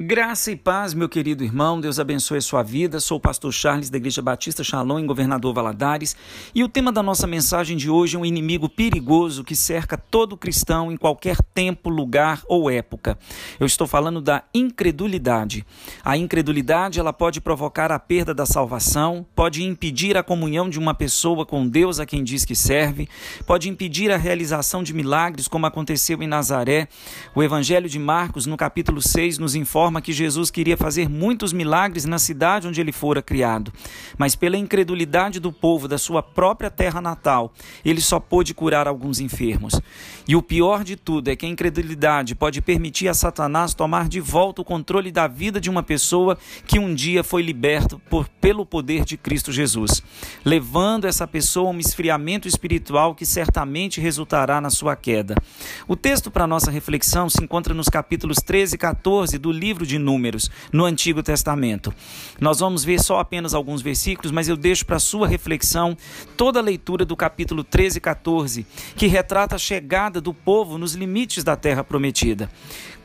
Graça e paz, meu querido irmão, Deus abençoe a sua vida. Sou o pastor Charles da Igreja Batista Shalom, em Governador Valadares, e o tema da nossa mensagem de hoje é um inimigo perigoso que cerca todo cristão em qualquer tempo, lugar ou época. Eu estou falando da incredulidade. A incredulidade, ela pode provocar a perda da salvação, pode impedir a comunhão de uma pessoa com Deus a quem diz que serve, pode impedir a realização de milagres, como aconteceu em Nazaré. O Evangelho de Marcos, no capítulo 6, nos informa forma que Jesus queria fazer muitos milagres na cidade onde ele fora criado. Mas pela incredulidade do povo da sua própria terra natal, ele só pôde curar alguns enfermos. E o pior de tudo é que a incredulidade pode permitir a Satanás tomar de volta o controle da vida de uma pessoa que um dia foi liberta por, pelo poder de Cristo Jesus, levando essa pessoa a um esfriamento espiritual que certamente resultará na sua queda. O texto para nossa reflexão se encontra nos capítulos 13 e 14 do livro livro de Números, no Antigo Testamento. Nós vamos ver só apenas alguns versículos, mas eu deixo para sua reflexão toda a leitura do capítulo 13 e 14, que retrata a chegada do povo nos limites da terra prometida.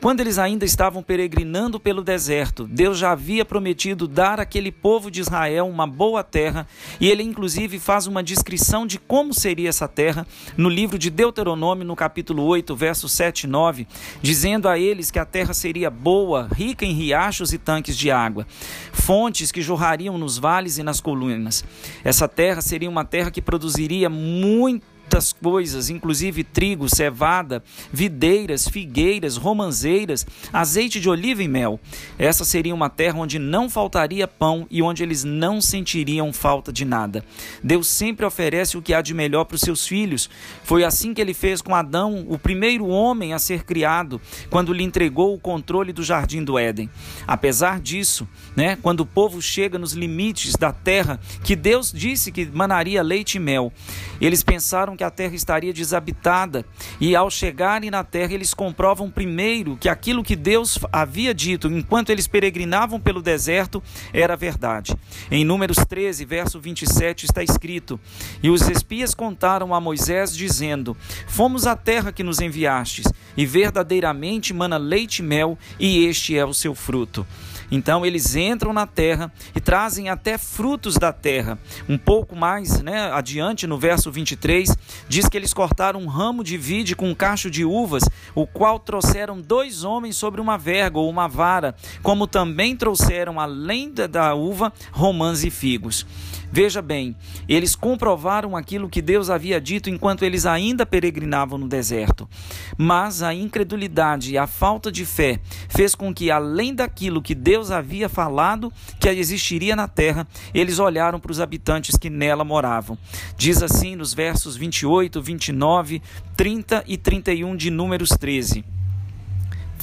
Quando eles ainda estavam peregrinando pelo deserto, Deus já havia prometido dar àquele povo de Israel uma boa terra, e ele inclusive faz uma descrição de como seria essa terra no livro de Deuteronômio, no capítulo 8, versos 7 e 9, dizendo a eles que a terra seria boa, rica em riachos e tanques de água, fontes que jorrariam nos vales e nas colunas. Essa terra seria uma terra que produziria muito muitas coisas, inclusive trigo, cevada, videiras, figueiras, romanzeiras, azeite de oliva e mel. Essa seria uma terra onde não faltaria pão e onde eles não sentiriam falta de nada. Deus sempre oferece o que há de melhor para os seus filhos. Foi assim que ele fez com Adão, o primeiro homem a ser criado, quando lhe entregou o controle do jardim do Éden. Apesar disso, né, quando o povo chega nos limites da terra que Deus disse que manaria leite e mel, eles pensaram que a terra estaria desabitada, e ao chegarem na terra, eles comprovam primeiro que aquilo que Deus havia dito enquanto eles peregrinavam pelo deserto era verdade. Em Números 13, verso 27, está escrito: E os espias contaram a Moisés, dizendo: Fomos à terra que nos enviastes, e verdadeiramente mana leite e mel, e este é o seu fruto. Então eles entram na terra e trazem até frutos da terra. Um pouco mais né, adiante, no verso 23, diz que eles cortaram um ramo de vide com um cacho de uvas, o qual trouxeram dois homens sobre uma verga ou uma vara, como também trouxeram, além da uva, romãs e figos. Veja bem, eles comprovaram aquilo que Deus havia dito enquanto eles ainda peregrinavam no deserto. Mas a incredulidade e a falta de fé fez com que, além daquilo que Deus havia falado que existiria na terra, eles olharam para os habitantes que nela moravam. Diz assim nos versos 28, 29, 30 e 31 de Números 13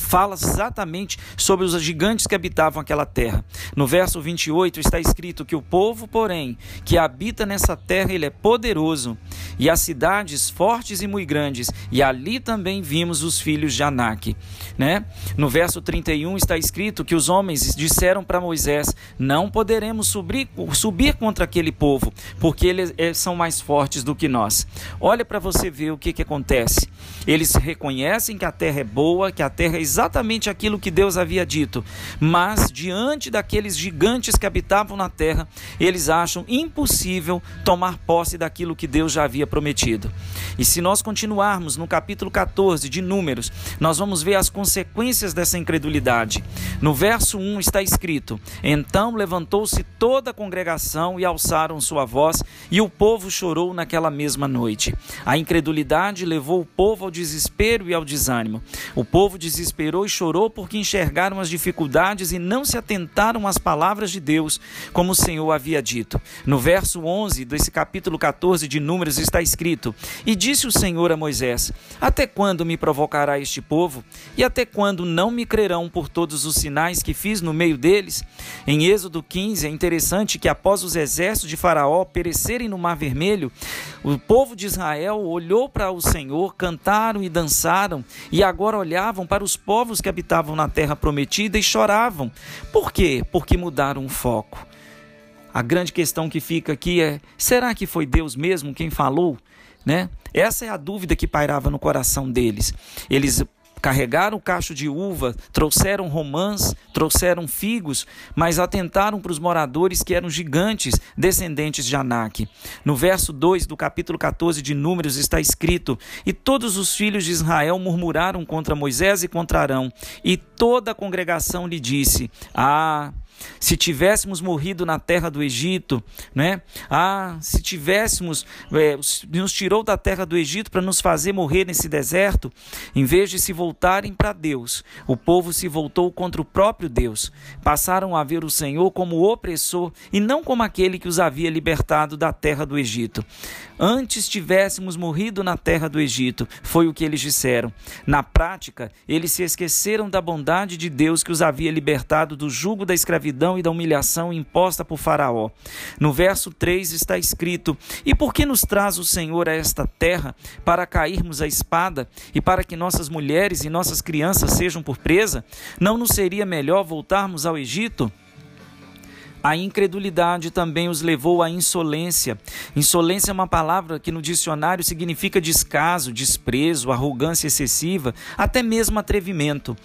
fala exatamente sobre os gigantes que habitavam aquela terra. No verso 28 está escrito que o povo, porém, que habita nessa terra, ele é poderoso, e as cidades fortes e muito grandes, e ali também vimos os filhos de Anak. Né? No verso 31 está escrito que os homens disseram para Moisés: Não poderemos subir, subir contra aquele povo, porque eles são mais fortes do que nós. Olha para você ver o que, que acontece. Eles reconhecem que a terra é boa, que a terra é exatamente aquilo que Deus havia dito, mas diante daqueles gigantes que habitavam na terra, eles acham impossível tomar posse daquilo que Deus já havia prometido. E se nós continuarmos no capítulo 14 de Números, nós vamos ver as consequências dessa incredulidade. No verso 1 está escrito: Então levantou-se toda a congregação e alçaram sua voz, e o povo chorou naquela mesma noite. A incredulidade levou o povo ao desespero e ao desânimo. O povo desesperou e chorou porque enxergaram as dificuldades e não se atentaram às palavras de Deus, como o Senhor havia dito. No verso 11 desse capítulo 14 de Números está escrito: E disse o Senhor a Moisés: Até quando me provocará este povo? E até quando não me crerão por todos os sinais que fiz no meio deles? Em Êxodo 15 é interessante que após os exércitos de Faraó perecerem no Mar Vermelho, o povo de Israel olhou para o Senhor, cantaram e dançaram, e agora olhavam para os povos que habitavam na terra prometida e choravam. Por quê? Porque mudaram o foco. A grande questão que fica aqui é: será que foi Deus mesmo quem falou? Né? Essa é a dúvida que pairava no coração deles. Eles carregaram cacho de uva, trouxeram romãs, trouxeram figos, mas atentaram para os moradores que eram gigantes, descendentes de Anak. No verso 2 do capítulo 14 de Números está escrito: E todos os filhos de Israel murmuraram contra Moisés e contra Arão, e toda a congregação lhe disse: Ah, se tivéssemos morrido na terra do Egito, né? Ah, se tivéssemos, é, nos tirou da terra do Egito para nos fazer morrer nesse deserto, em vez de se voltarem para Deus, o povo se voltou contra o próprio Deus. Passaram a ver o Senhor como opressor e não como aquele que os havia libertado da terra do Egito. Antes tivéssemos morrido na terra do Egito, foi o que eles disseram. Na prática, eles se esqueceram da bondade de Deus que os havia libertado do jugo da escravidão e da humilhação imposta por Faraó. No verso 3 está escrito: E por que nos traz o Senhor a esta terra para cairmos a espada e para que nossas mulheres e nossas crianças sejam por presa? Não nos seria melhor voltarmos ao Egito? A incredulidade também os levou à insolência. Insolência é uma palavra que no dicionário significa descaso, desprezo, arrogância excessiva, até mesmo atrevimento.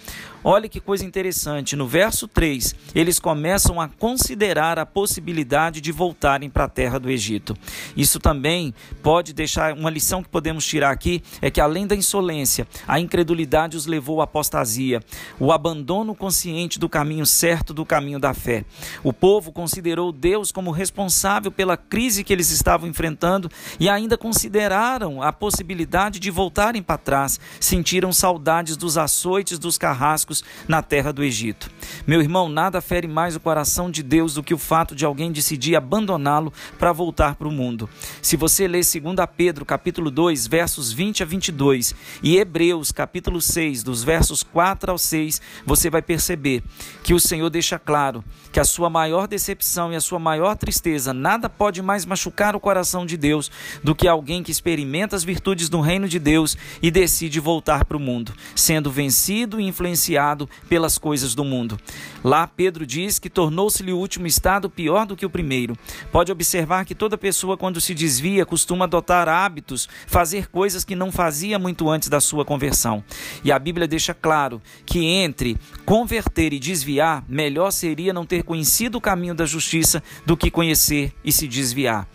Olha que coisa interessante, no verso 3, eles começam a considerar a possibilidade de voltarem para a terra do Egito. Isso também pode deixar uma lição que podemos tirar aqui é que além da insolência, a incredulidade os levou à apostasia, o abandono consciente do caminho certo do caminho da fé. O povo considerou Deus como responsável pela crise que eles estavam enfrentando e ainda consideraram a possibilidade de voltarem para trás, sentiram saudades dos açoites dos carrascos na terra do Egito. Meu irmão, nada fere mais o coração de Deus do que o fato de alguém decidir abandoná-lo para voltar para o mundo. Se você ler 2 Pedro, capítulo 2, versos 20 a 22, e Hebreus, capítulo 6, dos versos 4 ao 6, você vai perceber que o Senhor deixa claro que a sua maior decepção e a sua maior tristeza nada pode mais machucar o coração de Deus do que alguém que experimenta as virtudes do reino de Deus e decide voltar para o mundo, sendo vencido e influenciado pelas coisas do mundo. Lá, Pedro diz que tornou-se-lhe o último estado pior do que o primeiro. Pode observar que toda pessoa, quando se desvia, costuma adotar hábitos, fazer coisas que não fazia muito antes da sua conversão. E a Bíblia deixa claro que entre converter e desviar, melhor seria não ter conhecido o caminho da justiça do que conhecer e se desviar.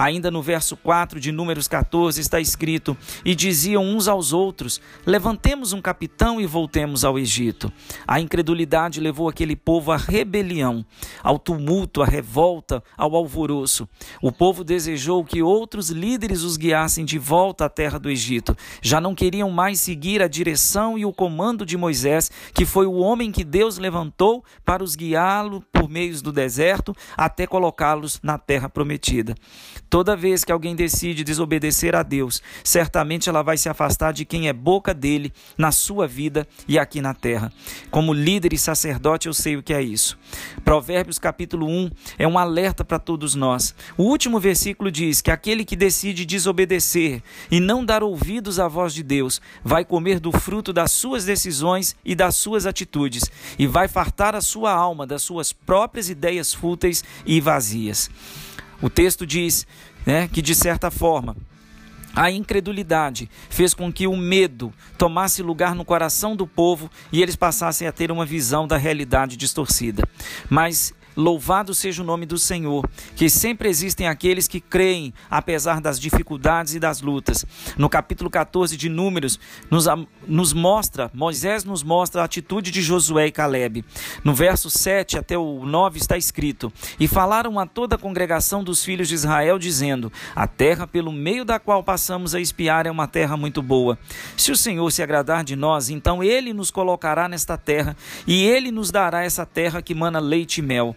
Ainda no verso 4 de Números 14 está escrito: E diziam uns aos outros: Levantemos um capitão e voltemos ao Egito. A incredulidade levou aquele povo à rebelião, ao tumulto, à revolta, ao alvoroço. O povo desejou que outros líderes os guiassem de volta à terra do Egito. Já não queriam mais seguir a direção e o comando de Moisés, que foi o homem que Deus levantou para os guiá-lo por meios do deserto até colocá-los na terra prometida. Toda vez que alguém decide desobedecer a Deus, certamente ela vai se afastar de quem é boca dele na sua vida e aqui na terra. Como líder e sacerdote, eu sei o que é isso. Provérbios capítulo 1 é um alerta para todos nós. O último versículo diz que aquele que decide desobedecer e não dar ouvidos à voz de Deus vai comer do fruto das suas decisões e das suas atitudes e vai fartar a sua alma das suas próprias ideias fúteis e vazias. O texto diz né, que, de certa forma, a incredulidade fez com que o medo tomasse lugar no coração do povo e eles passassem a ter uma visão da realidade distorcida. Mas Louvado seja o nome do Senhor, que sempre existem aqueles que creem apesar das dificuldades e das lutas. No capítulo 14 de Números, nos, nos mostra, Moisés nos mostra a atitude de Josué e Caleb. No verso 7 até o 9 está escrito: E falaram a toda a congregação dos filhos de Israel, dizendo: A terra pelo meio da qual passamos a espiar é uma terra muito boa. Se o Senhor se agradar de nós, então ele nos colocará nesta terra, e ele nos dará essa terra que mana leite e mel.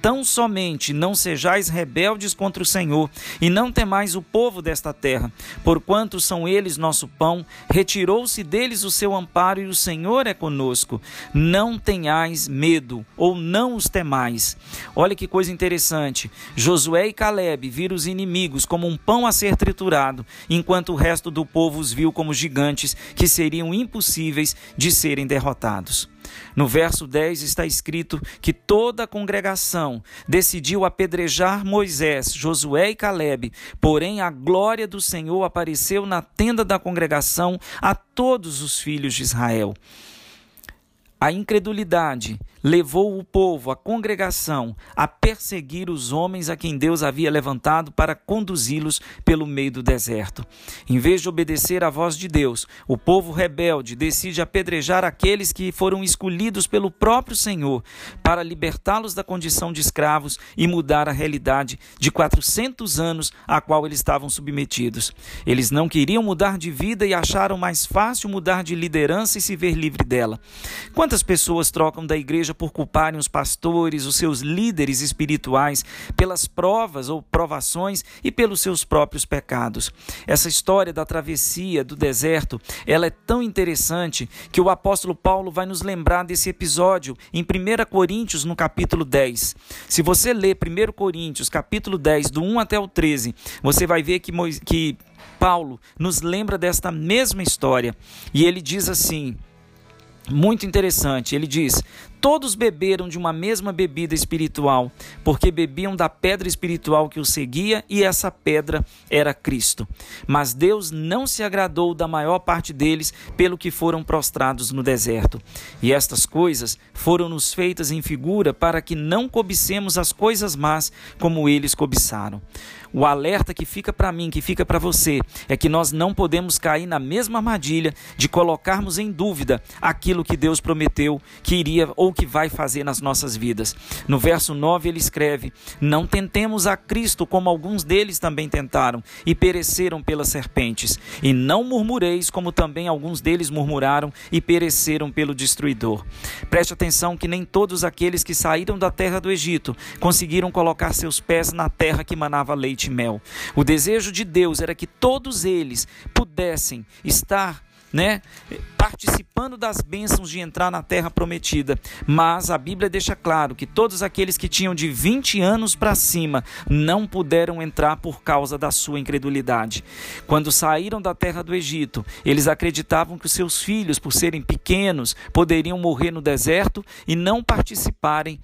Tão somente não sejais rebeldes contra o Senhor, e não temais o povo desta terra, porquanto são eles nosso pão, retirou-se deles o seu amparo, e o Senhor é conosco. Não tenhais medo, ou não os temais. Olha que coisa interessante. Josué e Caleb viram os inimigos como um pão a ser triturado, enquanto o resto do povo os viu como gigantes que seriam impossíveis de serem derrotados. No verso 10 está escrito que toda a congregação decidiu apedrejar Moisés, Josué e Caleb, porém a glória do Senhor apareceu na tenda da congregação a todos os filhos de Israel. A incredulidade levou o povo, a congregação, a perseguir os homens a quem Deus havia levantado para conduzi-los pelo meio do deserto. Em vez de obedecer à voz de Deus, o povo rebelde decide apedrejar aqueles que foram escolhidos pelo próprio Senhor para libertá-los da condição de escravos e mudar a realidade de 400 anos a qual eles estavam submetidos. Eles não queriam mudar de vida e acharam mais fácil mudar de liderança e se ver livre dela. Quantas pessoas trocam da igreja por culparem os pastores, os seus líderes espirituais, pelas provas ou provações e pelos seus próprios pecados. Essa história da travessia do deserto, ela é tão interessante que o apóstolo Paulo vai nos lembrar desse episódio em 1 Coríntios, no capítulo 10. Se você ler 1 Coríntios, capítulo 10, do 1 até o 13, você vai ver que, que Paulo nos lembra desta mesma história. E ele diz assim: muito interessante. Ele diz: Todos beberam de uma mesma bebida espiritual, porque bebiam da pedra espiritual que os seguia, e essa pedra era Cristo. Mas Deus não se agradou da maior parte deles, pelo que foram prostrados no deserto. E estas coisas foram-nos feitas em figura para que não cobicemos as coisas más como eles cobiçaram. O alerta que fica para mim, que fica para você, é que nós não podemos cair na mesma armadilha de colocarmos em dúvida aquilo que Deus prometeu que iria ou que vai fazer nas nossas vidas. No verso 9 ele escreve: Não tentemos a Cristo como alguns deles também tentaram e pereceram pelas serpentes, e não murmureis como também alguns deles murmuraram e pereceram pelo destruidor. Preste atenção que nem todos aqueles que saíram da terra do Egito conseguiram colocar seus pés na terra que manava leite leite e mel. O desejo de Deus era que todos eles pudessem estar né, participando das bênçãos de entrar na terra prometida. Mas a Bíblia deixa claro que todos aqueles que tinham de 20 anos para cima não puderam entrar por causa da sua incredulidade. Quando saíram da terra do Egito, eles acreditavam que os seus filhos, por serem pequenos, poderiam morrer no deserto e não participarem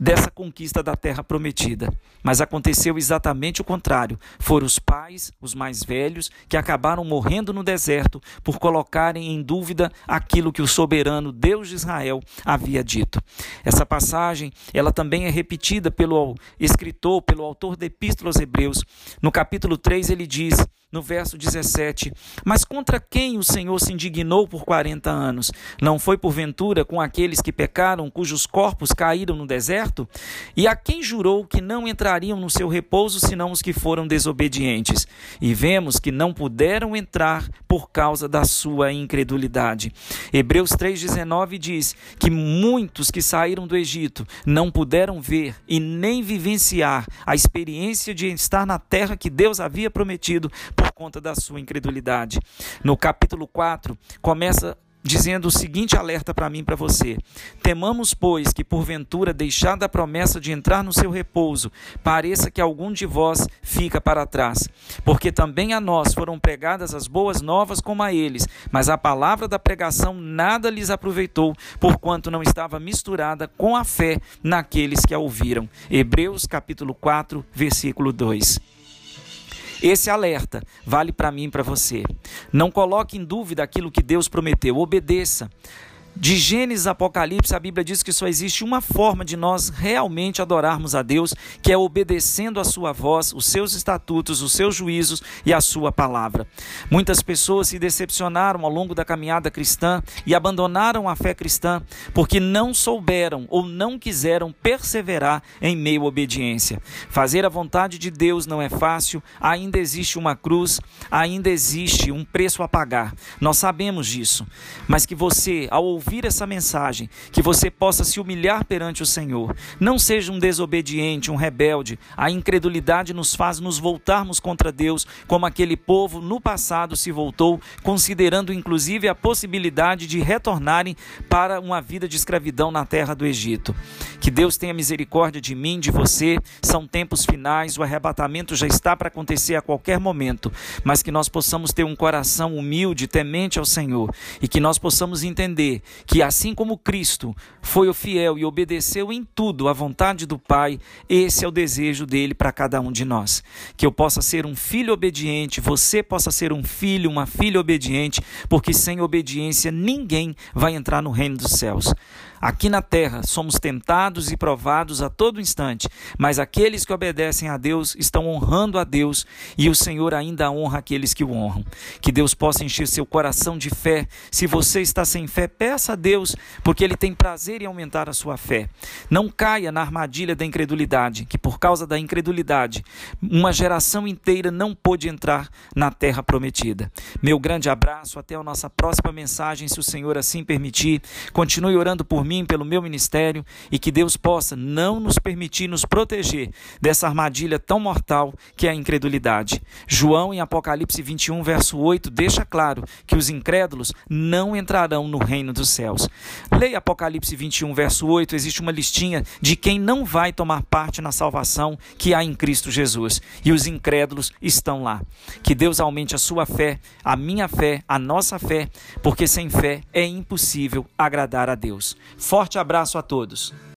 dessa conquista da terra prometida. Mas aconteceu exatamente o contrário. Foram os pais, os mais velhos, que acabaram morrendo no deserto por colocarem em dúvida aquilo que o soberano Deus de Israel havia dito. Essa passagem, ela também é repetida pelo escritor, pelo autor da Epístola aos Hebreus. No capítulo 3 ele diz: no verso 17: Mas contra quem o Senhor se indignou por quarenta anos? Não foi porventura com aqueles que pecaram, cujos corpos caíram no deserto? E a quem jurou que não entrariam no seu repouso senão os que foram desobedientes? E vemos que não puderam entrar por causa da sua incredulidade. Hebreus 3,19 diz que muitos que saíram do Egito não puderam ver e nem vivenciar a experiência de estar na terra que Deus havia prometido por conta da sua incredulidade. No capítulo 4, começa dizendo o seguinte alerta para mim e para você: Temamos, pois, que porventura, deixada a promessa de entrar no seu repouso, pareça que algum de vós fica para trás. Porque também a nós foram pregadas as boas novas como a eles, mas a palavra da pregação nada lhes aproveitou, porquanto não estava misturada com a fé naqueles que a ouviram. Hebreus capítulo 4, versículo 2. Esse alerta vale para mim e para você. Não coloque em dúvida aquilo que Deus prometeu, obedeça. De Gênesis a Apocalipse, a Bíblia diz que só existe uma forma de nós realmente adorarmos a Deus, que é obedecendo a sua voz, os seus estatutos, os seus juízos e a sua palavra. Muitas pessoas se decepcionaram ao longo da caminhada cristã e abandonaram a fé cristã porque não souberam ou não quiseram perseverar em meio à obediência. Fazer a vontade de Deus não é fácil, ainda existe uma cruz, ainda existe um preço a pagar. Nós sabemos disso, mas que você, ao ouvir essa mensagem, que você possa se humilhar perante o Senhor. Não seja um desobediente, um rebelde. A incredulidade nos faz nos voltarmos contra Deus, como aquele povo no passado se voltou, considerando inclusive a possibilidade de retornarem para uma vida de escravidão na terra do Egito. Que Deus tenha misericórdia de mim, de você. São tempos finais, o arrebatamento já está para acontecer a qualquer momento, mas que nós possamos ter um coração humilde, temente ao Senhor e que nós possamos entender que assim como Cristo foi o fiel e obedeceu em tudo à vontade do Pai, esse é o desejo dele para cada um de nós. Que eu possa ser um filho obediente, você possa ser um filho, uma filha obediente, porque sem obediência ninguém vai entrar no reino dos céus. Aqui na terra somos tentados e provados a todo instante, mas aqueles que obedecem a Deus estão honrando a Deus e o Senhor ainda honra aqueles que o honram. Que Deus possa encher seu coração de fé. Se você está sem fé, peça a Deus, porque Ele tem prazer em aumentar a sua fé. Não caia na armadilha da incredulidade, que por causa da incredulidade, uma geração inteira não pôde entrar na terra prometida. Meu grande abraço, até a nossa próxima mensagem, se o Senhor assim permitir. Continue orando por mim, pelo meu ministério e que Deus possa não nos permitir nos proteger dessa armadilha tão mortal que é a incredulidade. João, em Apocalipse 21, verso 8, deixa claro que os incrédulos não entrarão no reino dos céus. Leia Apocalipse 21, verso 8, existe uma listinha de quem não vai tomar parte na salvação que há em Cristo Jesus. E os incrédulos estão lá. Que Deus aumente a sua fé, a minha fé, a nossa fé, porque sem fé é impossível agradar a Deus. Forte abraço a todos.